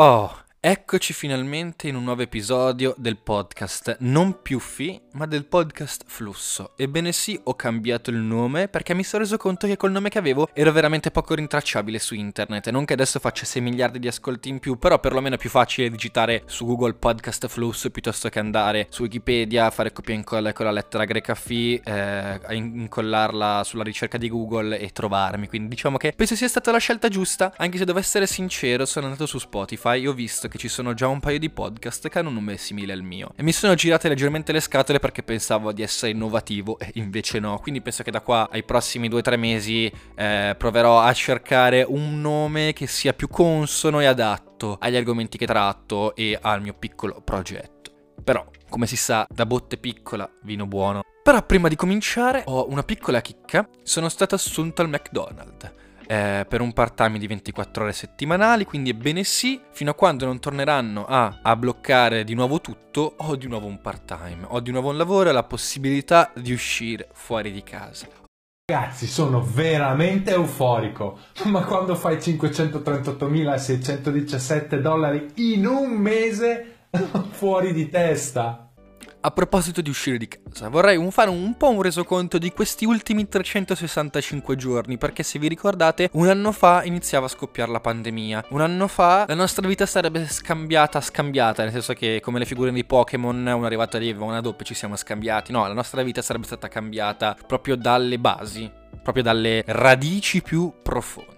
Oh, eccoci finalmente in un nuovo episodio del podcast non più Fi, ma del podcast Flusso. Ebbene sì, ho cambiato il nome perché mi sono reso conto che col nome che avevo ero veramente poco rintracciabile su internet. Non che adesso faccia 6 miliardi di ascolti in più, però perlomeno è più facile digitare su Google Podcast Flusso piuttosto che andare su Wikipedia, fare copia e incolla con la lettera greca Fi, eh, incollarla sulla ricerca di Google e trovarmi. Quindi diciamo che penso sia stata la scelta giusta, anche se devo essere sincero, sono andato su Spotify e ho visto che ci sono già un paio di podcast che hanno un nome simile al mio. E mi sono girate leggermente le scatole perché pensavo di essere innovativo e invece no. Quindi penso che da qua ai prossimi 2-3 mesi eh, proverò a cercare un nome che sia più consono e adatto agli argomenti che tratto e al mio piccolo progetto. Però, come si sa, da botte piccola, vino buono. Però prima di cominciare ho una piccola chicca. Sono stato assunto al McDonald's eh, per un part-time di 24 ore settimanali, quindi ebbene sì, fino a quando non torneranno a, a bloccare di nuovo tutto, ho di nuovo un part-time, ho di nuovo un lavoro e la possibilità di uscire fuori di casa. Ragazzi, sono veramente euforico. Ma quando fai 538.617 dollari in un mese, fuori di testa. A proposito di uscire di casa, vorrei un, fare un po' un resoconto di questi ultimi 365 giorni, perché se vi ricordate, un anno fa iniziava a scoppiare la pandemia. Un anno fa la nostra vita sarebbe scambiata, scambiata, nel senso che come le figure di Pokémon, una arrivata lì, una doppia ci siamo scambiati. No, la nostra vita sarebbe stata cambiata proprio dalle basi, proprio dalle radici più profonde.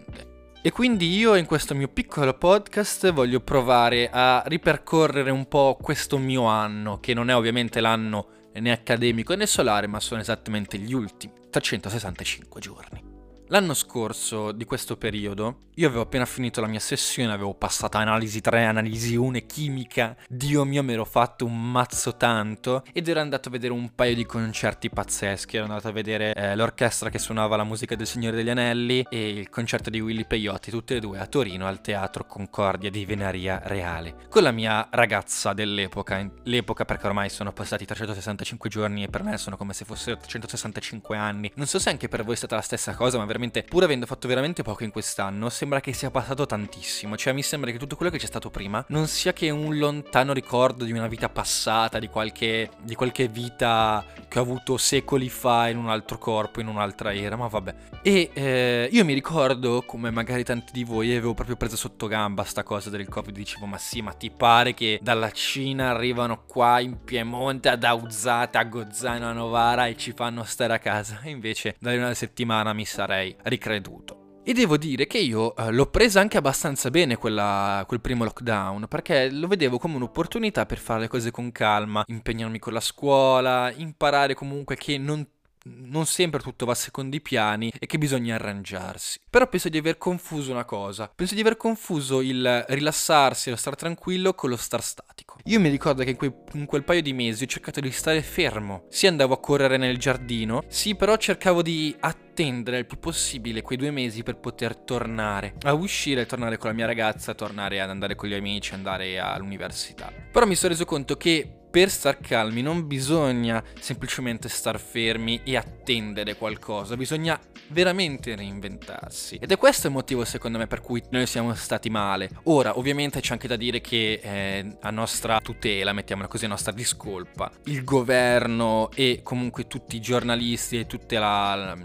E quindi io in questo mio piccolo podcast voglio provare a ripercorrere un po' questo mio anno, che non è ovviamente l'anno né accademico né solare, ma sono esattamente gli ultimi 365 giorni. L'anno scorso, di questo periodo, io avevo appena finito la mia sessione, avevo passato analisi 3, analisi 1 e chimica. Dio mio, mi ero fatto un mazzo tanto ed ero andato a vedere un paio di concerti pazzeschi. Ero andato a vedere eh, l'orchestra che suonava la musica del Signore degli Anelli e il concerto di Willy Peyotti, tutte e due a Torino al Teatro Concordia di Venaria Reale. Con la mia ragazza dell'epoca, l'epoca perché ormai sono passati 365 giorni e per me sono come se fossero 365 anni. Non so se anche per voi è stata la stessa cosa, ma veramente veramente, pur avendo fatto veramente poco in quest'anno, sembra che sia passato tantissimo. Cioè, mi sembra che tutto quello che c'è stato prima non sia che un lontano ricordo di una vita passata, di qualche, di qualche vita che ho avuto secoli fa in un altro corpo, in un'altra era, ma vabbè. E eh, io mi ricordo, come magari tanti di voi, avevo proprio preso sotto gamba sta cosa del Covid. Dicevo, ma sì, ma ti pare che dalla Cina arrivano qua in Piemonte, ad Auzate, a Gozzano, a Novara e ci fanno stare a casa? Invece, da una settimana mi sarei ricreduto. E devo dire che io eh, l'ho presa anche abbastanza bene quella, quel primo lockdown, perché lo vedevo come un'opportunità per fare le cose con calma, impegnarmi con la scuola, imparare comunque che non non sempre tutto va a secondi piani e che bisogna arrangiarsi. Però penso di aver confuso una cosa. Penso di aver confuso il rilassarsi e lo star tranquillo con lo star statico. Io mi ricordo che in, quei, in quel paio di mesi ho cercato di stare fermo. Sì andavo a correre nel giardino, sì però cercavo di attendere il più possibile quei due mesi per poter tornare a uscire, tornare con la mia ragazza, tornare ad andare con gli amici, andare all'università. Però mi sono reso conto che per star calmi non bisogna semplicemente star fermi e attendere qualcosa, bisogna veramente reinventarsi. Ed è questo il motivo secondo me per cui noi siamo stati male. Ora, ovviamente c'è anche da dire che eh, a nostra tutela, mettiamola così, a nostra discolpa, il governo e comunque tutti i giornalisti e la, la,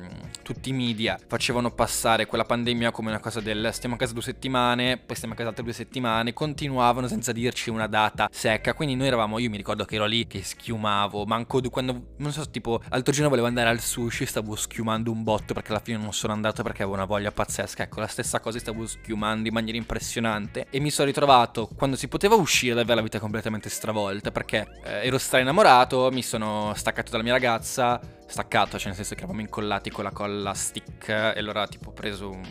tutti i media facevano passare quella pandemia come una cosa del stiamo a casa due settimane, poi stiamo a casa altre due settimane, continuavano senza dirci una data secca, quindi noi eravamo, io mi ricordo ricordo che ero lì che schiumavo. Manco quando, non so, tipo, l'altro giorno volevo andare al sushi, stavo schiumando un botto perché alla fine non sono andato perché avevo una voglia pazzesca. Ecco, la stessa cosa stavo schiumando in maniera impressionante. E mi sono ritrovato quando si poteva uscire ad avere la vita completamente stravolta perché eh, ero stra innamorato, mi sono staccato dalla mia ragazza. Staccato, cioè nel senso che eravamo incollati con la colla stick e allora tipo ho preso un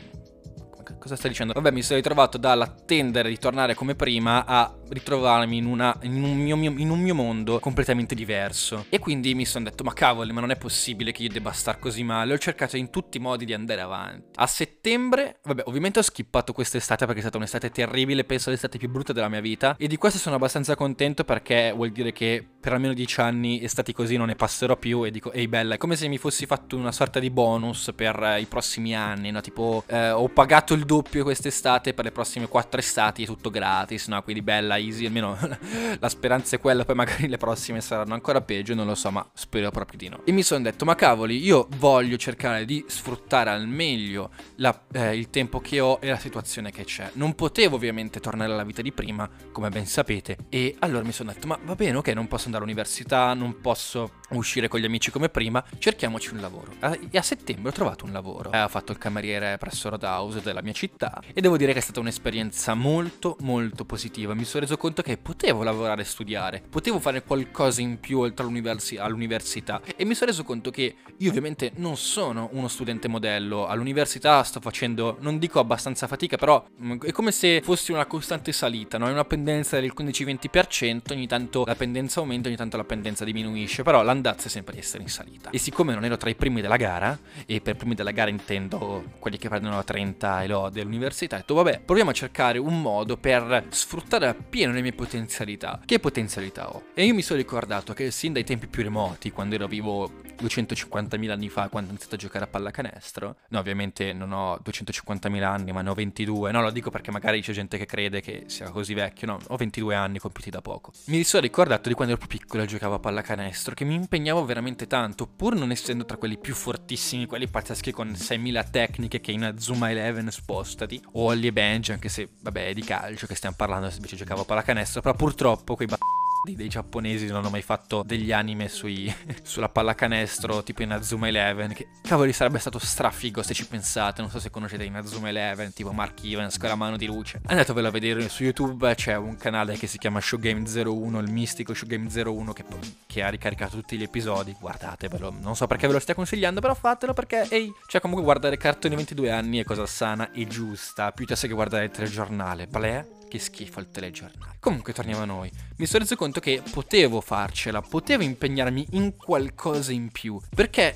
cosa stai dicendo? Vabbè, mi sono ritrovato dall'attendere di tornare come prima a ritrovarmi in, una, in, un mio, in, un mio, mondo completamente diverso. E quindi mi sono detto, ma cavoli, ma non è possibile che io debba star così male. Ho cercato in tutti i modi di andare avanti. A settembre, vabbè, ovviamente ho skippato quest'estate perché è stata un'estate terribile, penso l'estate più brutta della mia vita. E di questo sono abbastanza contento perché vuol dire che per almeno dieci anni estati così non ne passerò più. E dico, ehi bella, è come se mi fossi fatto una sorta di bonus per eh, i prossimi anni, no? Tipo, eh, ho pagato il doppio doppio quest'estate, per le prossime quattro estati è tutto gratis, no? Quindi bella, easy, almeno la speranza è quella, poi magari le prossime saranno ancora peggio, non lo so, ma spero proprio di no. E mi sono detto, ma cavoli, io voglio cercare di sfruttare al meglio la, eh, il tempo che ho e la situazione che c'è. Non potevo ovviamente tornare alla vita di prima, come ben sapete, e allora mi sono detto, ma va bene, ok, non posso andare all'università, non posso uscire con gli amici come prima, cerchiamoci un lavoro. E a settembre ho trovato un lavoro. Eh, ho fatto il cameriere presso Roadhouse della mia città e devo dire che è stata un'esperienza molto molto positiva. Mi sono reso conto che potevo lavorare e studiare, potevo fare qualcosa in più oltre all'università e mi sono reso conto che io ovviamente non sono uno studente modello. All'università sto facendo, non dico abbastanza fatica, però mm, è come se fossi una costante salita, no? È una pendenza del 15-20%, ogni tanto la pendenza aumenta, ogni tanto la pendenza diminuisce, però l'andazzo è sempre di essere in salita. E siccome non ero tra i primi della gara, e per primi della gara intendo quelli che prendono la 30 e lode all'università, ho detto vabbè, proviamo a cercare un modo per sfruttare appieno le mie potenzialità. Che potenzialità ho? E io mi sono ricordato che sin dai tempi più remoti, quando ero vivo 250.000 anni fa, quando ho iniziato a giocare a pallacanestro, no ovviamente non ho 250.000 anni, ma ne ho 22, no lo dico perché magari c'è gente che crede che sia così vecchio, no, ho 22 anni compiuti da poco. Mi sono ricordato di quando ero più piccolo e giocavo a pallacanestro, che mi impegnavo veramente tanto, pur non essendo tra quelli più fortissimi, quelli pazzeschi con 6.000 tecniche che in Zuma 11 spostati, o Ollie Benji, anche se vabbè è di calcio che stiamo parlando, invece giocavo a pallacanestro, però purtroppo quei b***** dei giapponesi non hanno mai fatto degli anime sui, sulla pallacanestro tipo in Azuma 11 che cavoli sarebbe stato strafigo se ci pensate. Non so se conoscete in Azuma 11 tipo Mark Evans con la mano di luce. Andatevelo a vedere su YouTube c'è un canale che si chiama Showgame 01 il mistico Showgame 01 che, che ha ricaricato tutti gli episodi. Guardatevelo. Non so perché ve lo stia consigliando però fatelo perché ehi cioè comunque guardare cartoni 22 anni è cosa sana e giusta piuttosto che guardare il telegiornale. Bleh che schifo il telegiornale. Comunque torniamo a noi. Mi sono reso conto che potevo farcela, potevo impegnarmi in qualcosa in più, perché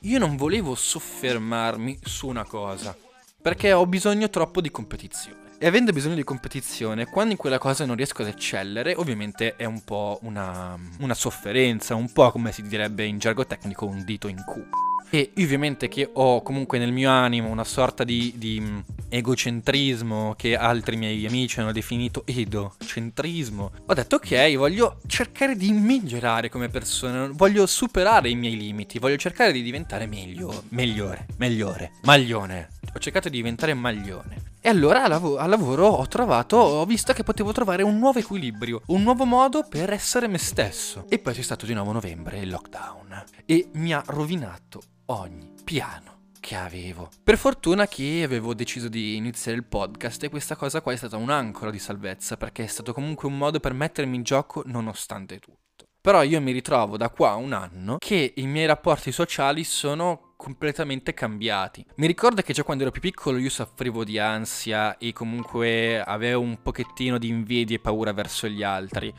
io, non volevo soffermarmi su una cosa, perché ho bisogno troppo di competizione. E avendo bisogno di competizione, quando in quella cosa non riesco ad eccellere, ovviamente è un po' una, una sofferenza, un po' come si direbbe in gergo tecnico un dito in culo. E ovviamente che ho comunque nel mio animo una sorta di, di egocentrismo che altri miei amici hanno definito edocentrismo. Ho detto ok, voglio cercare di migliorare come persona, voglio superare i miei limiti, voglio cercare di diventare meglio, migliore, migliore, maglione. Ho cercato di diventare maglione. E allora al, lav- al, lavoro ho trovato, ho visto che potevo trovare un nuovo equilibrio, un nuovo modo per essere me stesso. E poi c'è stato di nuovo novembre, il lockdown. E mi ha rovinato ogni piano che avevo. Per fortuna che avevo deciso di iniziare il podcast e questa cosa qua è stata un'ancora di salvezza perché è stato comunque un modo per mettermi in gioco nonostante tutto. Però io mi ritrovo da qua a un anno che i miei rapporti sociali sono completamente cambiati. Mi ricordo che già quando ero più piccolo io soffrivo di ansia e comunque avevo un pochettino di invidia e paura verso gli altri.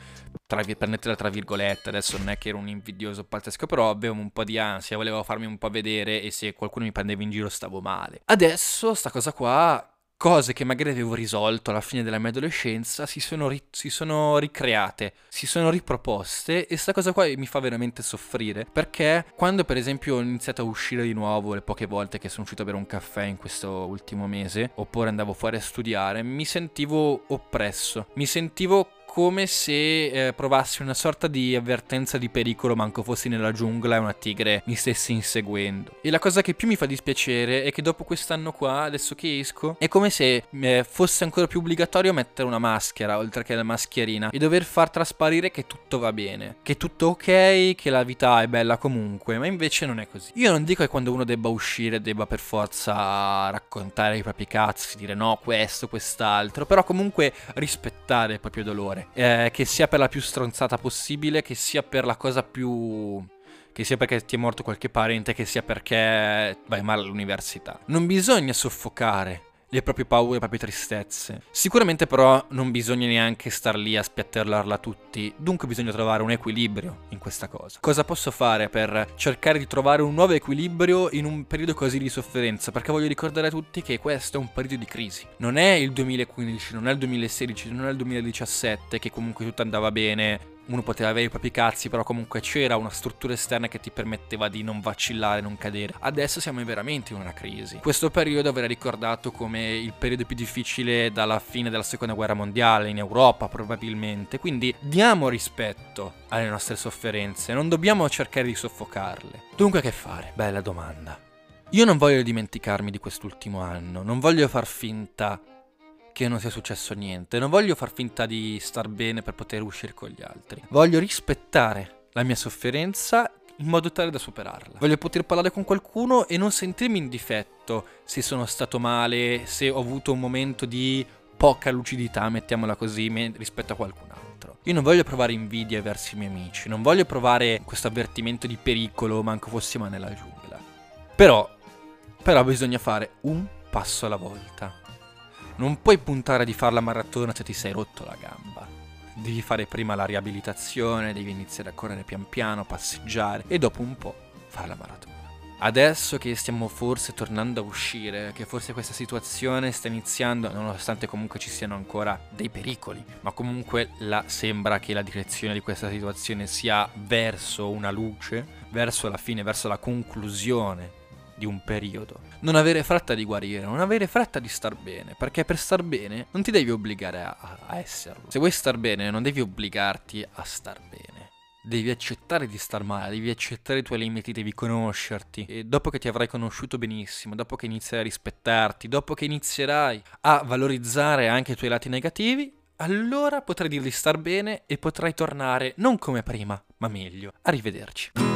Tra, per metterla tra virgolette, adesso non è che ero un invidioso pazzesco, però avevo un po' di ansia, volevo farmi un po' vedere e se qualcuno mi prendeva in giro stavo male. Adesso sta cosa qua cose che magari avevo risolto alla fine della mia adolescenza si sono, ri- si sono ricreate, si sono riproposte e sta cosa qua mi fa veramente soffrire perché quando per esempio ho iniziato a uscire di nuovo le poche volte che sono uscito a bere un caffè in questo ultimo mese oppure andavo fuori a studiare mi sentivo oppresso, mi sentivo come se eh, provassi una sorta di avvertenza di pericolo manco fossi nella giungla e una tigre mi stesse inseguendo. E la cosa che più mi fa dispiacere è che dopo quest'anno qua, adesso che esco, è come se eh, fosse ancora più obbligatorio mettere una maschera oltre che la mascherina e dover far trasparire che tutto va bene, che tutto ok, che la vita è bella comunque, ma invece non è così. Io non dico che quando uno debba uscire debba per forza raccontare i propri cazzi, dire no, questo, quest'altro, però comunque rispettare il proprio dolore eh, che sia per la più stronzata possibile, che sia per la cosa più che sia perché ti è morto qualche parente, che sia perché vai male all'università. Non bisogna soffocare le proprie paure, le proprie tristezze. Sicuramente però non bisogna neanche star lì a spiattellarla tutti, dunque bisogna trovare un equilibrio in questa cosa. Cosa posso fare per cercare di trovare un nuovo equilibrio in un periodo così di sofferenza? Perché voglio ricordare a tutti che questo è un periodo di crisi. Non è il 2015, non è il 2016, non è il 2017 che comunque tutto andava bene, uno poteva avere i propri cazzi, però comunque c'era una struttura esterna che ti permetteva di non vacillare, non cadere. Adesso siamo veramente in una crisi. Questo periodo verrà ricordato come il periodo più difficile dalla fine della seconda guerra mondiale in Europa, probabilmente. Quindi diamo rispetto alle nostre sofferenze, non dobbiamo cercare di soffocarle. Dunque, che fare? Bella domanda. Io non voglio dimenticarmi di quest'ultimo anno, non voglio far finta che non sia successo niente. Non voglio far finta di star bene per poter uscire con gli altri. Voglio rispettare la mia sofferenza in modo tale da superarla. Voglio poter parlare con qualcuno e non sentirmi in difetto se sono stato male, se ho avuto un momento di poca lucidità, mettiamola così, rispetto a qualcun altro. Io non voglio provare invidia verso i miei amici, non voglio provare questo avvertimento di pericolo, manco fossimo nella giungla. Però, però bisogna fare un passo alla volta. Non puoi puntare di fare la maratona se ti sei rotto la gamba. Devi fare prima la riabilitazione, devi iniziare a correre pian piano, passeggiare e dopo un po' fare la maratona. Adesso che stiamo forse tornando a uscire, che forse questa situazione sta iniziando, nonostante comunque ci siano ancora dei pericoli, ma comunque la, sembra che la direzione di questa situazione sia verso una luce, verso la fine, verso la conclusione di un periodo. Non avere fretta di guarire, non avere fretta di star bene, perché per star bene non ti devi obbligare a, a esserlo. Se vuoi star bene non devi obbligarti a star bene. Devi accettare di star male, devi accettare i tuoi limiti, devi conoscerti. E dopo che ti avrai conosciuto benissimo, dopo che inizierai a rispettarti, dopo che inizierai a valorizzare anche i tuoi lati negativi, allora potrai dirgli star bene e potrai tornare non come prima, ma meglio. Arrivederci.